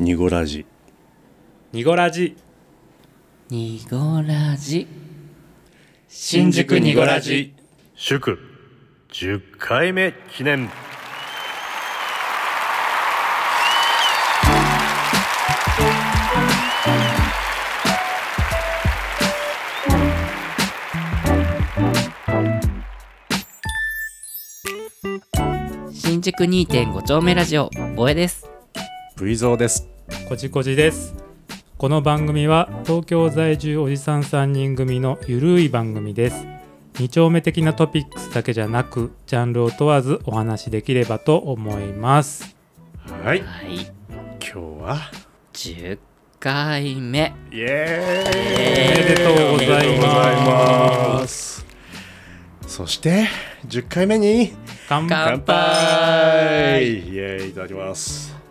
ニゴラジニゴラジニゴラジ新宿ニゴラジ祝。10回目記念。新宿2.5丁目ラジオボエです V ゾーです。こじこじです。この番組は東京在住おじさん3人組のゆるい番組です。二丁目的なトピックスだけじゃなくジャンルを問わずお話しできればと思います。はい。はい。今日は？10回目。イエーイ。おめでとうございます。おめでとうございますそして10回目に乾乾杯杯。イエーイいただきます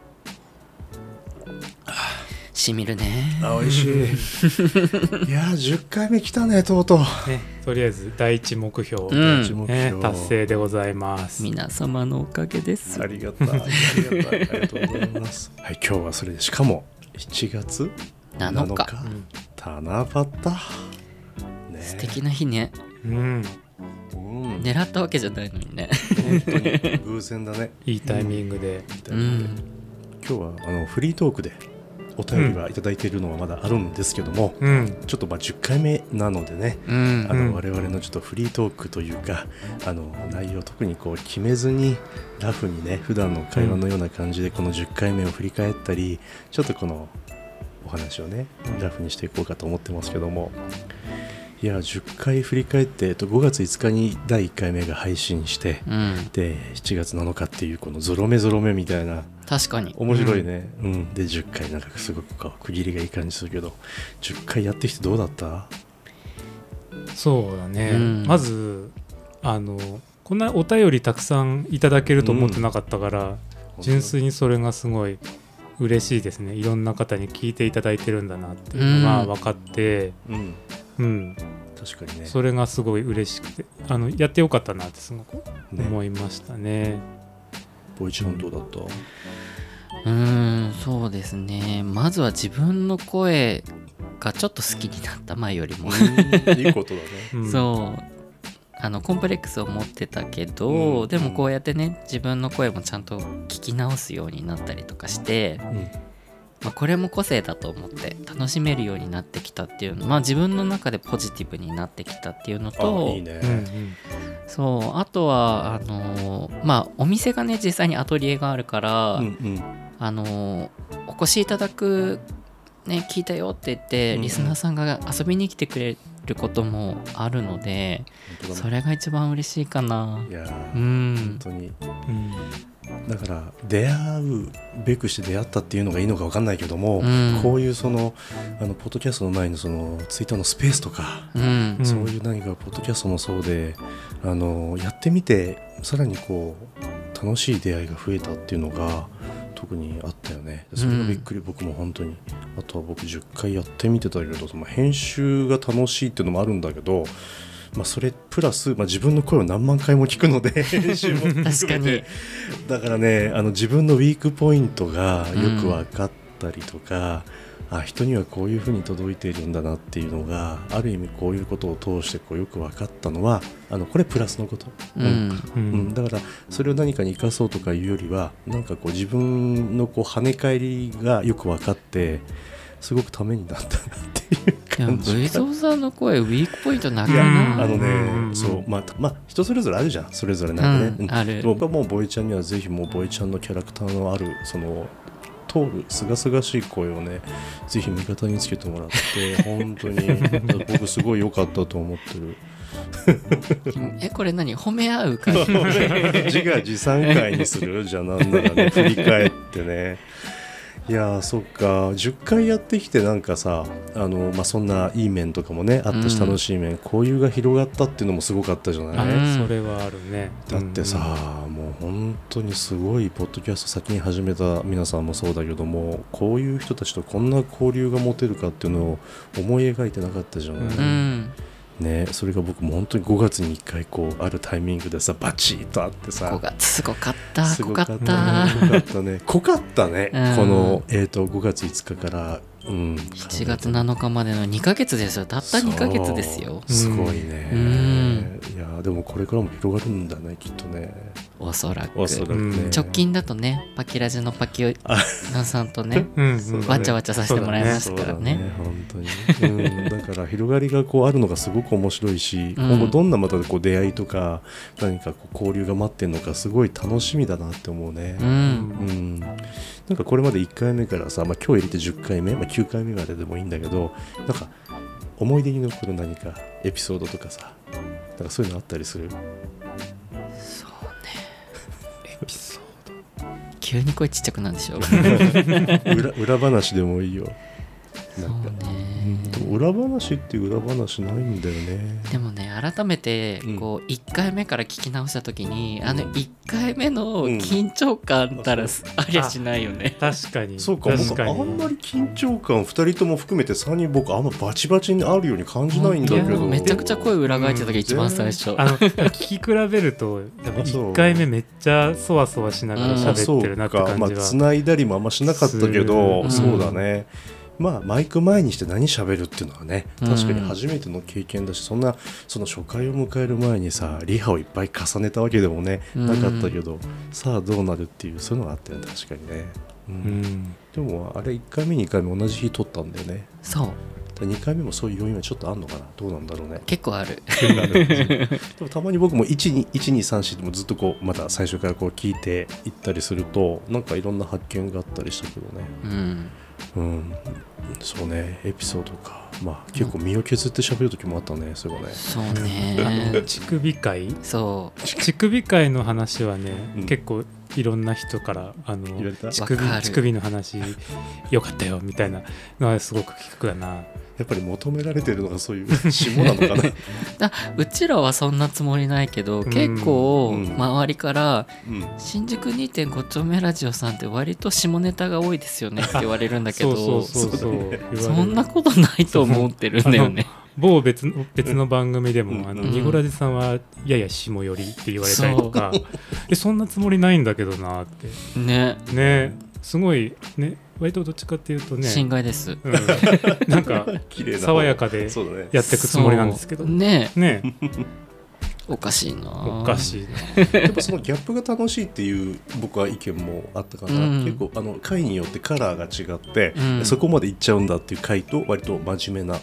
しみるね。あ美味しい。いやー10回目来たねとうとう。ね、とりあえず第一目標、うん。目ね標、達成でございます。皆様のおかげです。ありがたい。ありがたい。ありがとうございます。はい今日はそれでしかも1月7日。うん。七夕。ね。素敵な日ね。うん、うん。狙ったわけじゃないのにね。本当に偶然だね。いいタイミングで、うん。今日はあのフリートークでお便りはいただいているのはまだあるんですけども、うん、ちょっとまあ10回目なのでね、うん。あのうん。我々のちょっとフリートークというかあの内容特にこう決めずにラフにね普段の会話のような感じでこの10回目を振り返ったりちょっとこのお話をねラフにしていこうかと思ってますけどもいや10回振り返って、えっと、5月5日に第1回目が配信してうん。で7月7日っていうこのゾロ目ゾロ目みたいな確かに。面白いね、うん。で10回なんかすごくこう区切りがいい感じするけど10回やってきてどうだった？そうだね、うん。まずあのこんなお便りたくさんいただけると思ってなかったから、純粋にそれがすごい嬉しいですね。いろんな方に聞いていただいてるんだなっていうのがうん。分かって、うん。うん確かにね。それがすごい嬉しくてあのやってよかったなってすごくね。思いましたね。ボイチどうだった。うーんそうですね。まずは自分の声がちょっと好きになった前よりも。いいことだね。うん。そう。あのコンプレックスを持ってたけど、うんでもこうやってね自分の声もちゃんと聞き直すようになったりとかして、まあ、これも個性だと思って楽しめるようになってきたっていうのまあ自分の中でポジティブになってきたっていうのあといいね。うんうんそうあとはあのーまあお店がね実際にアトリエがあるから、うんうん。あのーお越しいただくね聞いたよって言ってうんリスナーさんが遊びに来てくれることもあるので、それが一番嬉しいかな。いやーう本ん当に。うんだから出会うべくして出会ったっていうのがいいのかわかんないけども、うん。こういうそのあのポッドキャストの前にそのツイッターのスペースとか、うん。うんそういう何かポッドキャストもそうであのやってみてさらにこう楽しい出会いが増えたっていうのが特にあったよね。それがびっくり、僕も本当に。あとは僕10回やってみてたけどその編集が楽しいっていうのもあるんだけど、まあ、それプラス、まあ、自分の声を何万回も聞くので 確かに。だからねあの自分のウィークポイントがよく分かったりとか、あ人にはこういうふうに届いているんだなっていうのがある意味こういうことを通してこうよく分かったのはあのこれプラスのこと、うん。ううん。ん、だからそれを何かに生かそうとかいうよりはなんかこう自分のこう跳ね返りがよく分かってすごくためになったなっていうでも感じ V ゾーさんの声ウィークポイントなくない？あのね、うんそうまあ、たまあ人それぞれあるじゃんそれぞれなんかね、うんある。僕はもうボイちゃんにはぜひもうボイちゃんのキャラクターのあるその通るすがすがしい声をねぜひ味方につけてもらって 本当に僕すごい良かったと思ってる。えこれ何？褒め合う感じ 自画自賛会にする？じゃあなんならね振り返ってねいやーそっか。10回やってきてなんかさあの、まあ、そんないい面とかもねあったしうん楽しい面、交友が広がったっていうのもすごかったじゃない、あうん。それはあるね。だってさ、もう本当にすごいポッドキャスト先に始めた皆さんもそうだけどもこういう人たちとこんな交流が持てるかっていうのを思い描いてなかったじゃない、うんうんねそれが僕も本当に5月に1回こうあるタイミングでさバチッとあってさ。5月すごかったすご濃かった。濃かったね。濃かったね、うん。この、えー、と5月5日から、うん、7月7日までの2ヶ月ですよ。たった2ヶ月ですよ。すごいね、うん。いやでもこれからも広がるんだねきっとねおそらく。おそらくね、うん直近だとねパキラジのパキオナさんとねね わちゃわちゃさせてもらいましたからね。ね。本当に、うん、だから広がりがこうあるのがすごく面白いし、うん。今後どんなまたこう出会いとか何かこう交流が待ってるのかすごい楽しみだなって思うね。う、うん。うん、なんかこれまで1回目からさ、まあ、今日入れて10回目、まあ、9回目まででもいいんだけどなんか思い出に残る何かエピソードとかさなんかそういうのあったりする？急に声ちっちゃくなるでしょ。裏裏話でもいいよ。なんか。ねでも裏話っていう裏話ないんだよね。でもね改めてうん。こう1回目から聞き直した時にあのうん1回目のうん。緊張感たらありゃしないよね。確かに。そうか僕確かに。あんまり緊張感2人とも含めて3人僕あんまバチバチにあるように感じないんだけど。めちゃくちゃ声裏返ってた時一番最初。あの聞き比べると多分あそう。1回目めっちゃそわそわしながらうん喋ってるなって感じは、まあ繋いだりもあんましなかったけど、そうだねまあマイク前にして何喋るっていうのはねうん。確かに初めての経験だし、そんなその初回を迎える前にさリハをいっぱい重ねたわけでもね、うん。なかったけどさあどうなるっていうそういうのがあったよね確かにね、うん。うん。でもあれ1回目2回目同じ日撮ったんだよね。そう。2回目もそういう要因はちょっとあんのかな？どうなんだろうね。結構ある。でもたまに僕も1234でもずっとこうまた最初からこう聞いていったりするとなんかいろんな発見があったりしたけどね。うんうん。そうね。エピソードか。まあ結構身を削って喋る時もあったね。それはね。そうね。乳首会？そ乳首会の話はね、うん。結構いろんな人からあの乳首乳首の話よかったよみたいなのはすごく聞くかなやっぱり求められてるのがそういう 霜なのかな、うだうちらはそんなつもりないけどん結構うん。周りからうん「新宿2.5丁目ラジオさんって割と下ネタが多いですよね」って 言われるんだけどそんなことないと思ってるんだよね。某別の別の番組でも、あのうんニゴラジさんはやや下寄りって言われたりとか。えそんなつもりないんだけどなって。ね。ね。すごいね割とどっちかっていうとね、心外です。うん、なんか綺麗な爽やかでやっていくつもりなんですけど。ねねおかしいな。おかしいな やっぱそのギャップが楽しいっていう僕は意見もあったかな、うん。結構あの回によってカラーが違って、うん。そこまでいっちゃうんだっていう回と割と真面目な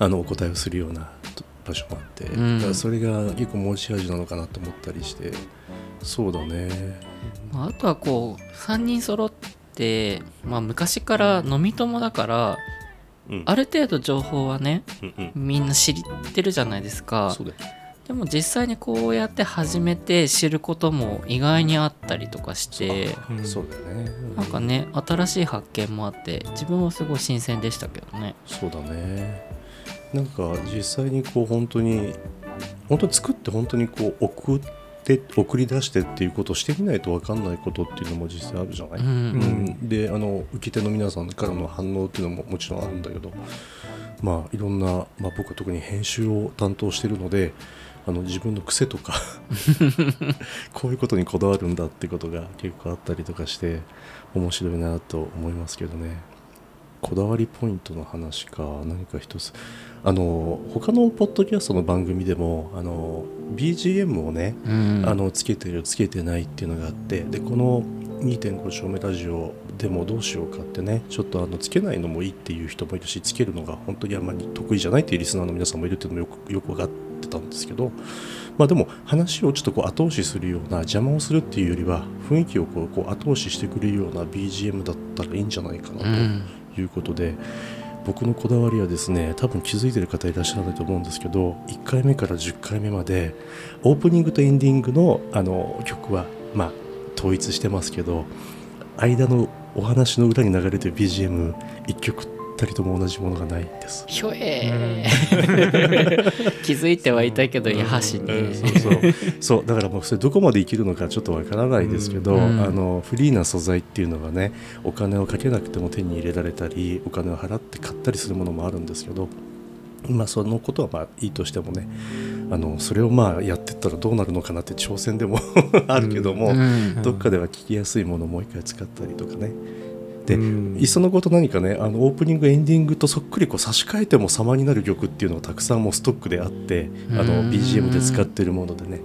あのお答えをするような場所もあって、うん。だからそれが結構持ち味なのかなと思ったりしてそうだね。まああとはこう3人揃って、まあ、昔から飲み友だからうん。ある程度情報はねうんうん。みんな知ってるじゃないですか。でも実際にこうやって初めて知ることも意外にあったりとかしてうん。そうだよね、うなんかね新しい発見もあって自分はすごい新鮮でしたけどね。そうだね。なんか実際にこう本当に本当に作って本当にこう送って送り出してっていうことをしてみないと分かんないことっていうのも実際あるじゃない、うん、うん。であの受け手の皆さんからの反応っていうのももちろんあるんだけどまあいろんな、まあ、僕は特に編集を担当してるのであの自分の癖とか こういうことにこだわるんだってことが結構あったりとかして面白いなと思いますけどねこだわりポイントの話か。何か一つ。あの他のポッドキャストの番組でもあの BGM をねうん。あのつけてるつけてないっていうのがあってでこの2.5丁目ラジオでもどうしようかってねちょっとあのつけないのもいいっていう人もいるしつけるのが本当にあんまり得意じゃないっていうリスナーの皆さんもいるっていうのもよくよく分かってたんですけどまあでも話をちょっとこう後押しするような邪魔をするっていうよりは雰囲気をこうこう後押ししてくれるような BGM だったらいいんじゃないかなと。うんいうことで、僕のこだわりはですね多分気づいてる方いらっしゃらないと思うんですけど1回目から10回目までオープニングとエンディングのあの曲はまあ統一してますけど間のお話の裏に流れてる BGM1 曲たりとも同じものがないんです。ひょえ。ー気づいてはいたけどやはしうん。ねそうそう。そう。だからもうそれどこまで生きるのかちょっとわからないですけど、うん。あのフリーな素材っていうのがねお金をかけなくても手に入れられたりお金を払って買ったりするものもあるんですけどまあそのことはまあいいとしてもねあのそれをまあやってったらどうなるのかなって挑戦でも あるけども、うん。どっかでは聞きやすいものをもう一回使ったりとかねで、うん。いっそのこと何かねあのオープニングエンディングとそっくりこう差し替えても様になる曲っていうのがたくさんもうストックであってあのうん BGM で使ってるものでね。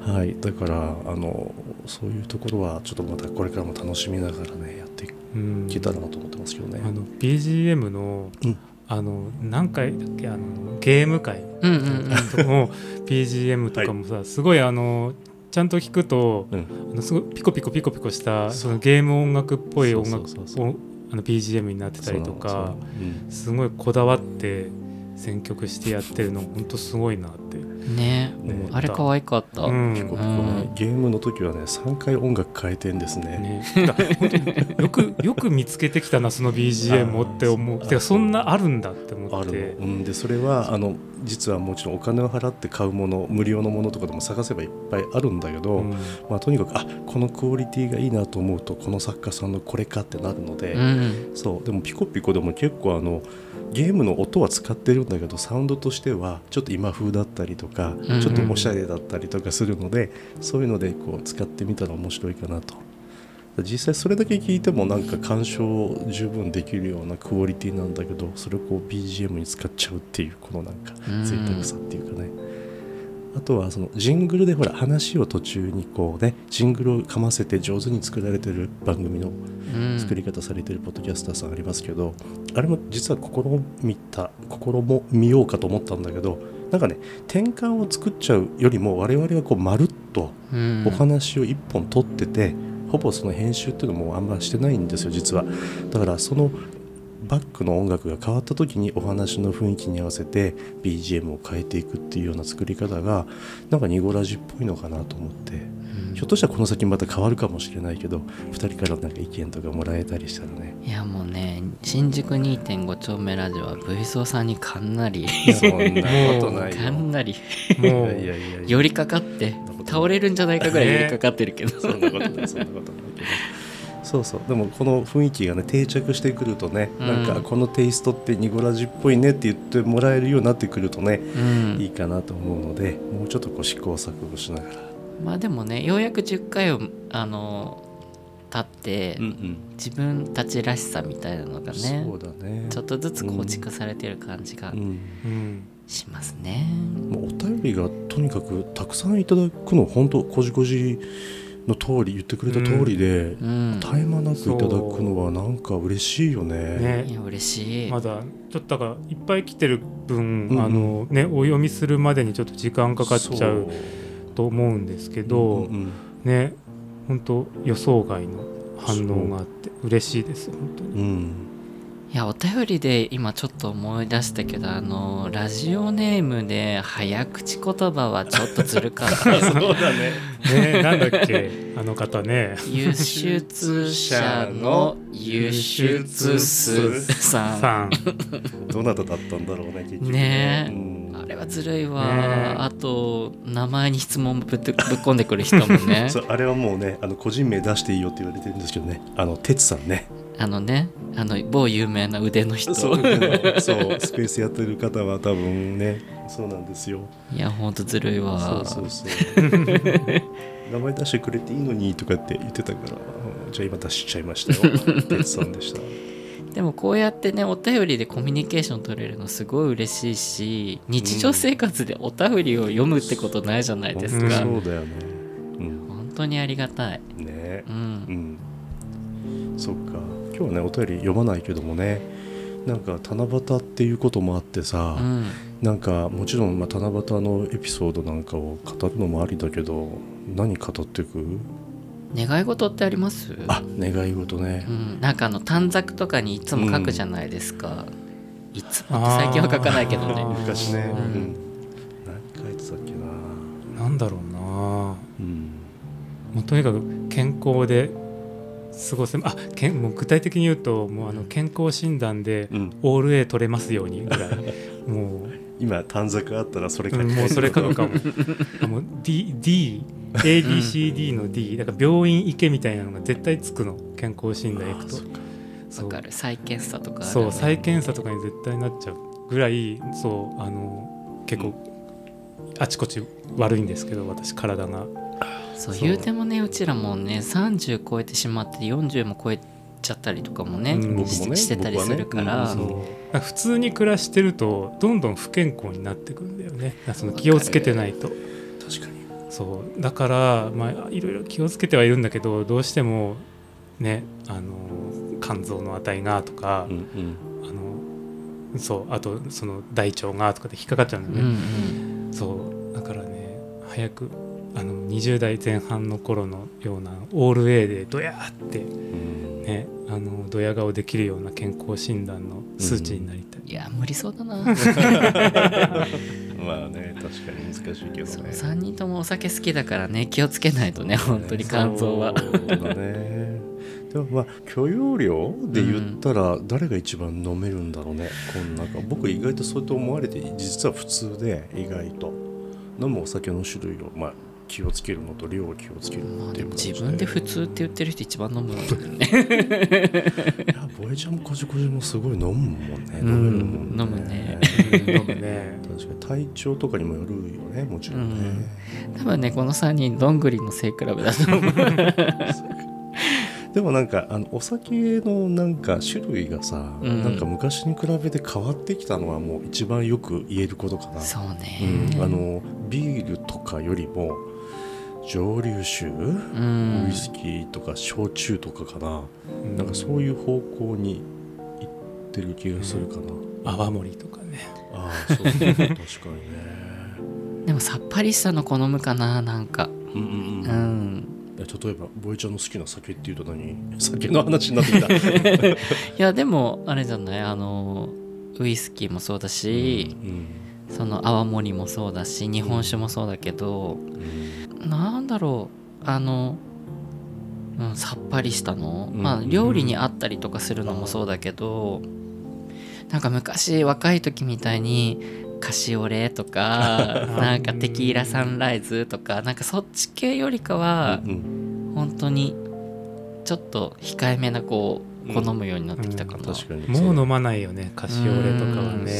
はい。だからあのそういうところはちょっとまたこれからも楽しみながらねやっていうんけたらなと思ってますけどね。あの BGM の、うん。あの何回だっけあのゲーム会うんうん とかも BGM とかもさ、すごいあのちゃんと聞くとうん。あのすごいピコピコピコピコしたそのゲーム音楽っぽい音楽をあの BGM になってたりとかそううん。すごいこだわって選曲してやってるの本当すごいなって。うんね。ねあれ可愛かった、うん。ピコピコねゲームの時はね3回音楽変えてんですね。ね、よくよく見つけてきたなその BGM をって思う。てかそんなあるんだって思あって。るの、うん、でそれはあの実はもちろんお金を払って買うもの無料のものとかでも探せばいっぱいあるんだけど、うん。まあ、とにかくあこのクオリティがいいなと思うとこの作家さんのこれかってなるので、うん。そう。でもピコピコでも結構あのゲームの音は使ってるんだけどサウンドとしてはちょっと今風だったりとか、ちょっとおしゃれだったりとかするのでそういうのでこう使ってみたら面白いかなと。実際それだけ聞いてもなんか鑑賞十分できるようなクオリティなんだけどそれをこう BGM に使っちゃうっていうこのなんかうん。贅沢さっていうかね、あとはそのジングルでほら話を途中にこうねジングルをかませて上手に作られてる番組のうん。作り方されてるポッドキャスターさんありますけど、あれも実は試みた試も見ようかと思ったんだけどなんかね転換を作っちゃうよりも我々はこうまるっとうん。お話を一本取ってて、ほぼその編集っていうのもあんましてないんですよ実は。だからそのバックの音楽が変わった時にお話の雰囲気に合わせて BGM を変えていくっていうような作り方がなんかニゴラジっぽいのかなと思ってうん。ひょっとしたらこの先また変わるかもしれないけど2人からなんか意見とかもらえたりしたらね。いやもうね新宿2.5丁目ラジオは V ソーさんにかんなりそんなことないかなりもいうやいやいやいや寄りかかって倒れるんじゃないかぐらい寄りかかってるけど、そんなことないそんなことないけどそうそう。でもこの雰囲気がね定着してくるとね、うん。なんかこのテイストってニゴラジっぽいねって言ってもらえるようになってくるとね、うん。いいかなと思うのでもうちょっとこう試行錯誤しながら、まあでもねようやく10回をあの経って、ん自分たちらしさみたいなのがねそうだね。ちょっとずつ構築されてる感じがうん。うんしますね。もうお便りがとにかくたくさんいただくの本当こじこじの通り言ってくれた通りで、うん、絶え間なくいただくのはなんか嬉しいよね。ね。いや嬉しい。まだちょっとだからいっぱい来てる分、うんうん。あのねお読みするまでにちょっと時間かかっちゃうと思うんですけけど、ね本当予想外の反応があって嬉しいです本当に。うんいやお便りで今ちょっと思い出したけどあのラジオネームで早口言葉はちょっとずるかったよね。だね。ねなんだっけ？あの方ね。輸出者の輸出数さん。さん。どなただったんだろうね結局ね。えうん。あれはずるいわ、ね。えあと名前に質問ぶっぶっ込んでくる人もね。そうあれはもうねあの個人名出していいよって言われてるんですけどね。あの哲さんね。あのねあの某有名な腕の人。そう。スペースやってる方は多分ねそうなんですよ。いやほんとずるいわ。そうそうそう。名前出してくれていいのにとかって言ってたからうんじゃあ今出しちゃいましたよ。哲さんでした。でもこうやってねお便りでコミュニケーション取れるのすごい嬉しいし日常生活でお便りを読むってことないじゃないですうん。か、そうだよね。本当にありがたい、うん。ねう、うんん。そっか今日はねお便り読まないけどもねなんか七夕っていうこともあってさ、うん、なんかもちろんまあ七夕のエピソードなんかを語るのもありだけど何語っていく？願い事ってあります？あ願い事ね。う、ん、なんかあの短冊とかにいつも書くじゃないですか、いつも最近は書かないけどね。昔ね、ううん。ん何書いてたっけな。なんだろうな。もうん。うとにかく健康で過ごせあけんもう具体的に言うともうあの健康診断でうん、オール A 取れますようにぐらい。も今短冊あったらそれう、書きもうそれ書くかも。あもう D D ABCD の D だから病院行けみたいなのが絶対つくの。健康診断行くと。あそっか。そう。わかる。再検査とか。あるそうね再検査とかに絶対なっちゃうぐらいそうあの結構あちこち悪いんですけど私体がそう言うてもねうちらもね30超えてしまって40も超えちゃったりとかもね,うん僕し、もねしてたりするから、普通に暮らしてるとどんどん不健康になってくんだよね。その気をつけてないと。確かに。そう。だからまあいろいろ気をつけてはいるんだけどどうしてもねあの肝臓の値がとかう、んうん。あのそうあとその大腸がとかで引っかかっちゃうんだうんよね、うん。そう。だからね早くあの20代前半の頃のようなオール A でドヤーってうん。ねあのドヤ顔できるような健康診断の数値になりたい、いや無理そうだな。まあね確かに難しいけどそうね3人ともお酒好きだからね気をつけないとね本当に肝臓は。そうだね。でもまあ許容量で言ったら誰が一番飲めるんだろうね、この中。僕意外とそうやって思われて実は普通で意外と。飲むお酒の種類をまあ気をつけるのと量を気をつけるっていう感じ自分で普通って言ってる人一番飲むのね。いやボエちゃんもこじこじもすごい飲むもんね。うん飲むね。うん飲むね。確かに。体調とかにもよるよねもちろんね、多分ねこの3人どんぐりの背比べだと思う。でもなんかあのお酒のなんか種類がさ、うん。なんか昔に比べて変わってきたのはもう一番よく言えることかな、そうね、うん、あのビールとかよりも蒸留酒、うん。ウイスキーとか焼酎とかかな、うんなんかそういう方向に行ってる気がするかな、泡盛とかね。ああそう確かにね。でもさっぱりしたの好むかななんか。うんうんううん。んえ例えばボエちゃんの好きな酒っていうと何？酒の話になってきた。いやでもあれじゃない？あのウイスキーもそうだし、うん。その泡盛もそうだし日本酒もそうだけど、うんなんだろう。あの、うん、さっぱりしたの、うん。まあ料理にあったりとかするのもそうだけど、なんか昔若い時みたいにカシオレとかうん なんかテキーラサンライズとかなんかそっち系よりかはうん本当にちょっと控えめなこう好むようになってきたかな、確かに。もう飲まないよね。カシオレとかはね。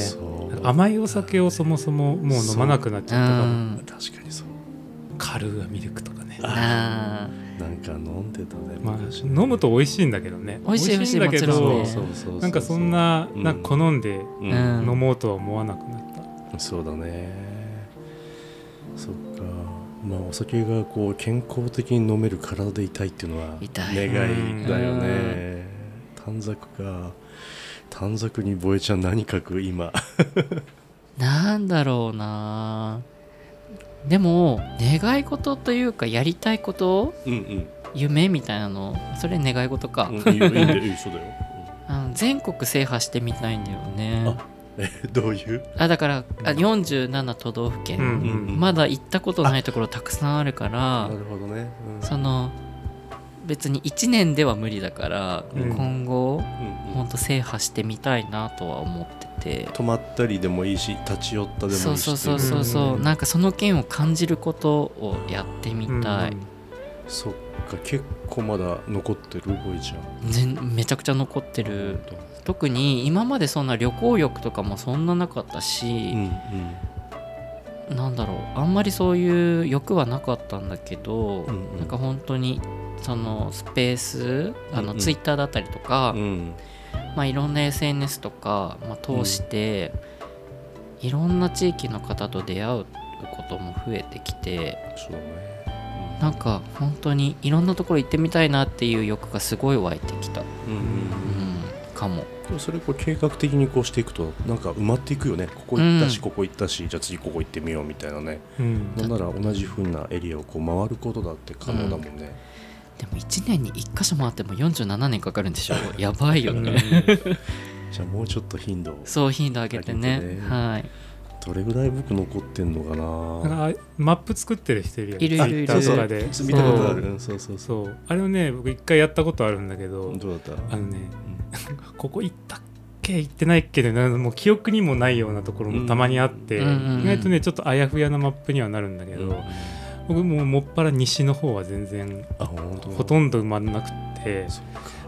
甘いお酒をそもそももう飲まなくなっちゃったかうもん。確かにそうカルーアミルクとかね。なあなんか飲んでたねまあ昔飲むと美味しいんだけどね。美味しいんだけ美味しいもちろんどね。そうそうそうなんかそんなうんなんか好んでうん。うん飲もうとは思わなくなった。そうだね。そっか。まあお酒がこう健康的に飲める体でいたいっていうのは痛い。願いだよね。短冊か。短冊にボエちゃん何書く今。なんだろうなでも願い事というかやりたいこと？うんうん。夢みたいなの？それ願い事か、うんいいよいいいいそうだよ。あの全国制覇してみたいんだよね。どういう？あだからあ47都道府県、うんうんまだ行ったことないところたくさんあるからなるほどね。うん。その別に1年では無理だから、うん。今後うんうん。ほんと制覇してみたいなとは思ってて。泊まったりでもいいし立ち寄ったでもいいしそうそうそうそうそう、うん。なんかその件を感じることをやってみたい、そっか結構まだ残ってる？ボエちゃん。全めちゃくちゃ残ってる。特に今までそんな旅行欲とかもそんななかったし、うんなんだろう。あんまりそういう欲はなかったんだけど、うんうん。なんか本当にそのスペースあうんうん。のツイッターだったりとか、うんうんまあ、いろんな SNS とか、まあ、通して、いろんな地域の方と出会うことも増えてきてそうだね。なんか本当にいろんなところ行ってみたいなっていう欲がすごい湧いてきた、うんうんうん。うん、かも。でもそれこう計画的にこうしていくとなんか埋まっていくよね。ここ行ったし、うん。ここ行ったしじゃあ次ここ行ってみようみたいなね。うん。なんなら同じ風なエリアをこう回ることだって可能だもんね、でも1年に1箇所回っても47年かかるんでしょ やばいよね。じゃあもうちょっと頻度をそう頻度上げてね。上げてね。はい。どれぐらい僕残ってんのかな？なんかマップ作ってる人いるよね。いるいるいる。Twitter とかで。そう見たことあそうそう。そうそうそうあれをね僕一回やったことあるんだけどどうだった？あのねここ行ったっけ？行ってないっけ？でなんかもう記憶にもないようなところもたまにあって、うんうんうん意外とねちょっとあやふやなマップにはなるんだけど、うん僕もうもっぱら西の方は全然ほとんど埋まんなくて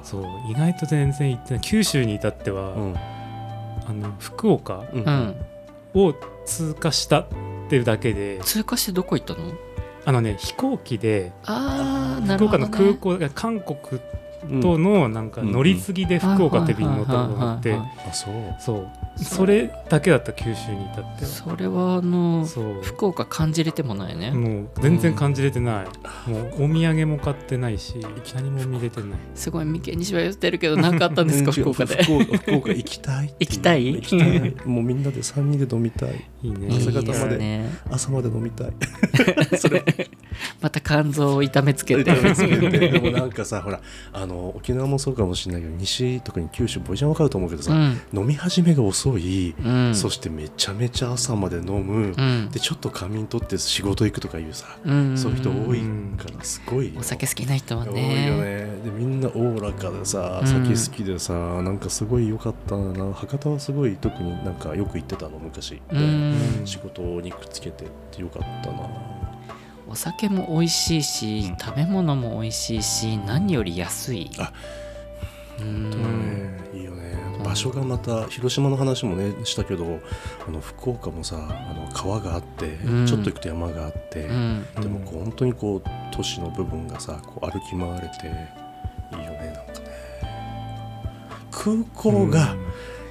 そう意外と全然行ってない九州に至っては、うん。あの福岡を通過したっていうだけで通過してどこ行ったの？あのね飛行機でああな福岡の空港が韓国とのなんか乗り継ぎで福岡って便に乗ったことがあってそうそれだけだった九州にいたって。それはあの福岡感じれてもないね、もう全然感じれてない、もうお土産も買ってないし何も見れてない。すごい眉間にしわ寄せてるけど何かあったんですかうん。福岡で？福岡福岡行きたい行きたい？行きたい。もうみんなで3人で飲みたい。いいね。朝方まで。ね。朝まで飲みたい。それまた肝臓を痛めつけて。でもなんかさほらあの沖縄もそうかもしれないけど西特に九州ボイジャンわかると思うけどさ、うん。飲み始めが遅い、うん。そしてめちゃめちゃ朝まで飲む、うん。でちょっと仮眠取って仕事行くとかいうさ、うん。そういう人多いからすごいよ。お酒好きな人は多いよね。ねでみんなおおらかでさうん。酒好きでさ、なんかすごい良かったな。博多はすごい特になんかよく行ってたの昔、うでん。仕事にくっつけてってよかったなお酒も美味しいし、うん。食べ物も美味しいし何より安い。あうん。ね。いいよね。うん場所がまた広島の話もねしたけどあの福岡もさあの川があって、うん。ちょっと行くと山があって、うん。でもこう本当にこう都市の部分がさこう歩き回れていいよねなんかね。空港が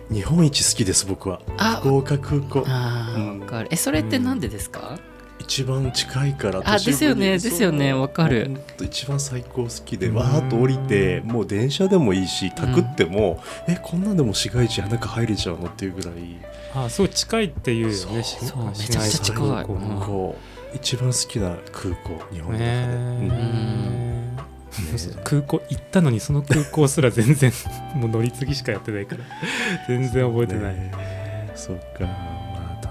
日本一好きです僕は。あ。福岡空港。あうん。えそれってなんでですか、一番近いからあですよねそう。ですよねわかる。一番最高好きでうんわーっと降りてもう電車でもいいしタクっても、えこんなんでも市街地中入れちゃうの？っていうぐらい。あすごい近いっていうよねそう。しそうめ市ちゃくちゃ近い。内空港。うん一番好きな空港日本の中で、ねうん。えね空港行ったのにその空港すら全然もう乗り継ぎしかやってないから。全然覚えてない、ねそっか。まあ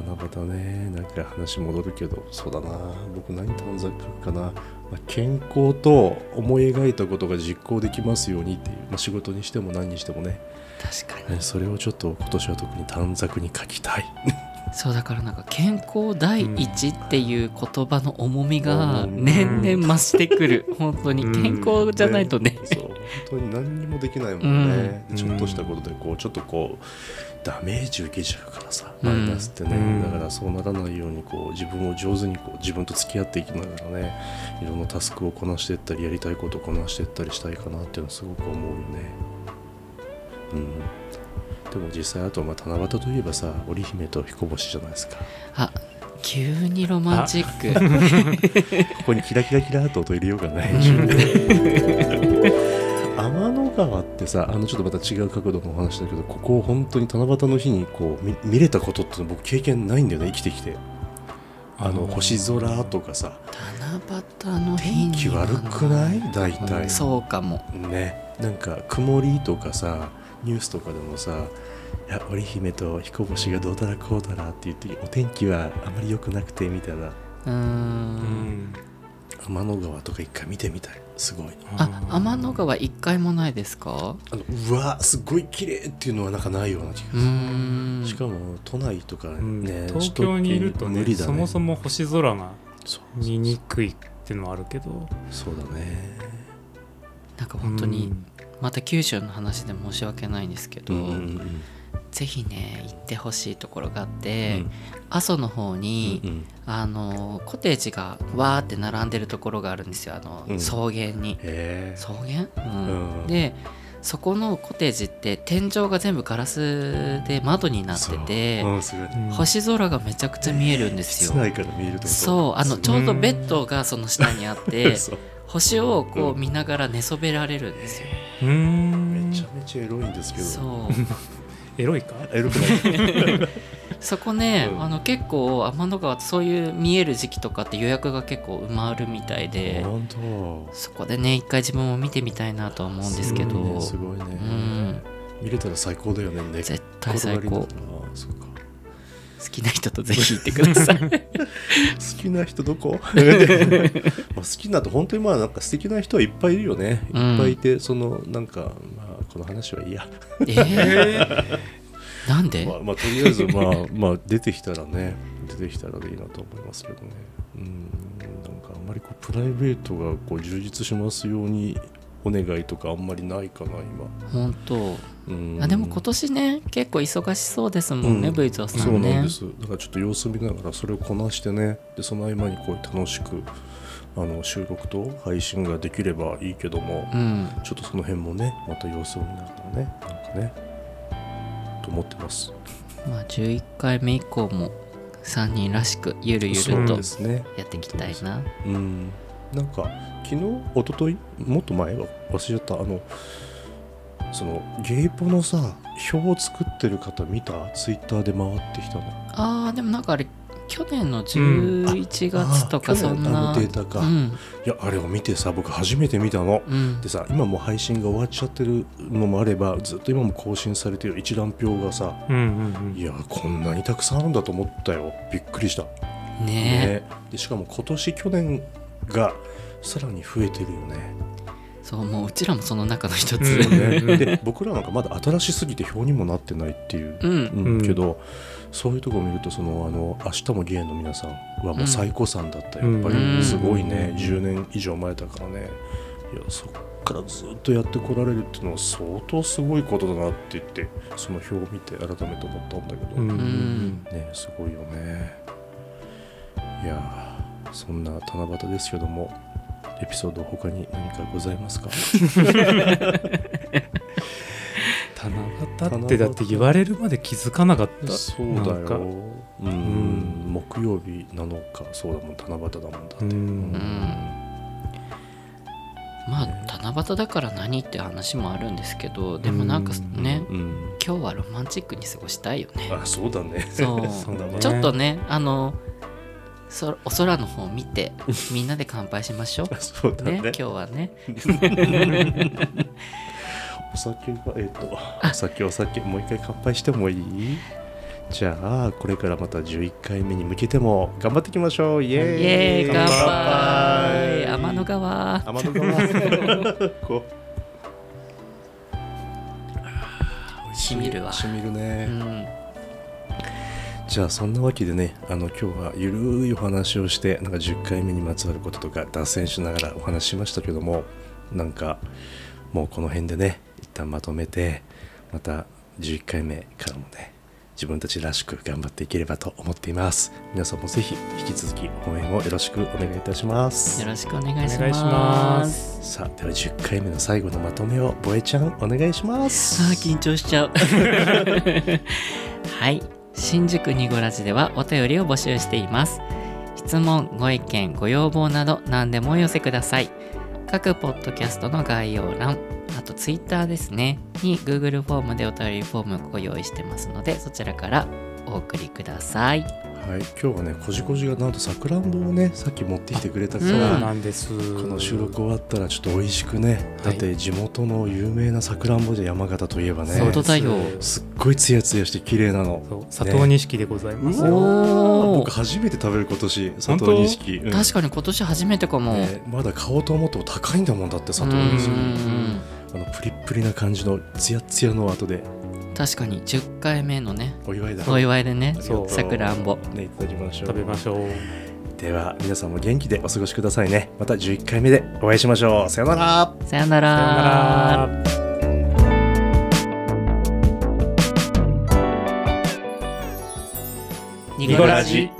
七夕ね。なんか話戻るけどそうだな。僕何短冊書くかな、まあ、健康と思い描いたことが実行できますようにっていう、まあ、仕事にしても何にしてもね。確かに。ねそれをちょっと今年は特に短冊に書きたい。そうだからなんか健康第一っていう言葉の重みがうん。年々増してくる。本当に。うん。健康じゃないとね。そう。本当に何にもできないもんね、うん。でちょっとしたことでこうちょっとこうダメージ受けちゃうからさうん。マイナスってね、うん。だからそうならないようにこう自分を上手にこう自分と付き合っていきながらねいろんなタスクをこなしていったりやりたいことをこなしていったりしたいかなっていうのはすごく思うよね。うん。でも実際あとまあ七夕といえばさ織姫と彦星じゃないですか。あ急にロマンチック。ここにキラキラキラっと音入れようがない天の 川ってさあのちょっとまた違う角度のお話だけどここを本当に七夕の日にこう見見れたことって僕経験ないんだよね生きてきて。あの星空とかさ。七夕の日に天気悪くない？大体。そうかも。ね。なんか曇りとかさニュースとかでもさ「いや織姫と彦星がどうだらこうだら」って言ってお天気はあまり良くなくてみたいな。うん。天の川とか一回見てみたいすごい。あ天の川一回もないですか？あのうわすごい綺麗っていうのはなんかないような気がすうる、しかも都内とかうん。ね、東京にいるとねね。そもそも星空がそう見にくいっていうのはあるけど。そうだね。なんか本当にうん。また九州の話で申し訳ないんですけど、うんうんうんぜひね行ってほしいところがあって、うん。阿蘇の方に、うんあのコテージがわーって並んでるところがあるんですよ。あの、うん。草原に。草原、うん。うんでそこのコテージって天井が全部ガラスで窓になってて、星空がめちゃくちゃ見えるんですよ、そう。あのちょうどベッドがその下にあって 星をこううん。見ながら寝そべられるんですよ、うーんめちゃめちゃエロいんですけど。そう エロいか？エロくない？そこね、うん。あの結構天の川そういう見える時期とかって予約が結構埋まるみたいで本当。そこでね一回自分も見てみたいなとは思うんですけど。すごいね。うん。見れたら最高だよね絶対最高。好きな人とぜひ行ってください。好きな人どこ？まあ好きなと本当にまあなんか素敵な人はいっぱいいるよね。いうん。っぱいいて、そのなんかまあこの話はいいや、えー、なんで、まあ、まあとりあえずまあまあ出てきたらね出てきたらでいいなと思いますけどね。うんなんかあんまりこうプライベートがこう充実しますようにお願いとかあんまりないかな本当。今うん。あでも今年ね結構忙しそうですもんね、うん。ブイゾーさそうんなんねです。だからちょっと様子見ながらそれをこなしてねでその合間にこう楽しくあの収録と配信ができればいいけども、うん。ちょっとその辺もねまた様子を見ながらねなんかねと思ってます。まあ11回目以降も3人らしくゆるゆるとですね。やっていきたいな。うん。なんか昨日一昨日もっと前は忘れちゃった。あのそのゲイポのさ表を作ってる方見た？ツイッターで回ってきたの。あーでもなんかあれ去年の11月とかあそんな、データか、いうん。やあれを見てさ僕初めて見たの。うん。でさ今もう配信が終わっちゃってるのもあればずっと今も更新されてる一覧表がさうんうんいやこんなにたくさんあるんだと思ったよ。びっくりした。ね。でしかも今年去年がさらに増えてるよね。そうもううちらもその中の一つ。うん。ね で僕らなんかまだ新しすぎて表にもなってないっていう、うん。うんうん。けどそういうところ見るとそのあの明日もゲイの皆さんはもう最高さんだった、うんやっぱうん。りすごいね、10年以上前だからね。いやそっからずっとやってこられるっていうのは相当すごいことだなって言ってその表を見て改めて思ったんだけど、うん。うねんすごいよね。いやーそんな七夕ですけどもエピソード他に何かございますか？七夕ってだって言われるまで気づかなかった。そうだなんか。ようん、ん。木曜日なのかそうだもん七夕だもんだって、うん。うん。まあ七夕だから何って話もあるんですけどでもなんかね。うん。今日はロマンチックに過ごしたいよね。あそうだね。そう。そうだね。ちょっとねあのそお空の方を見て みんなで乾杯しましょう。そうだね。ね今日はねお酒がえっ、とお酒お酒もう一回乾杯してもいい？じゃあこれからまた11回目に向けても頑張っていきましょう。イエーイ。イエーイ。乾杯。杯。天の川。天の川。こう。しみるわ。しみるうね、ん。じゃあそんなわけでねあの今日はゆるいお話をしてなんか10回目にまつわることとか脱線しながらお話ししましたけどもなんかもうこの辺でね一旦まとめてまた11回目からもね自分たちらしく頑張っていければと思っています。皆さんもぜひ引き続き応援をよろしくお願いいたします。よろしくお願いしお願いしまます。すさあでは10回目の最後のまとめをボエちゃんお願いします。あー緊張しちゃう。はい。新宿ニゴラジではお便りを募集しています。質問ご意見ご要望など何でもお寄せください各ポッドキャストの概要欄あと Twitter ですね。に Google フォームでお便りフォームご用意してますのでそちらからお送りください。はい今日はねこじこじがなんとさくらんぼをねさっき持ってきてくれたかうんそうら、なんです。この収録終わったらちょっと美味しくね、はい。だって地元の有名なさくらんぼじゃ山形といえばねそうだよ。すっごいツヤツヤして綺麗なの。佐藤錦でございます、僕初めて食べる今年佐藤錦、うん。確かに今年初めてかも、ねまだ買おうと思っても高いんだもんだって佐藤う錦ん。あのプリップリな感じのツヤツヤの後で確かに10回目のねお祝いだ。お祝いでねそう。さくらんぼ。ねいただきましょう。食べましょう。では皆さんも元気でお過ごしくださいね。また11回目でお会いしましょう。さよなら。さよなら。さよなら。ニニコラジ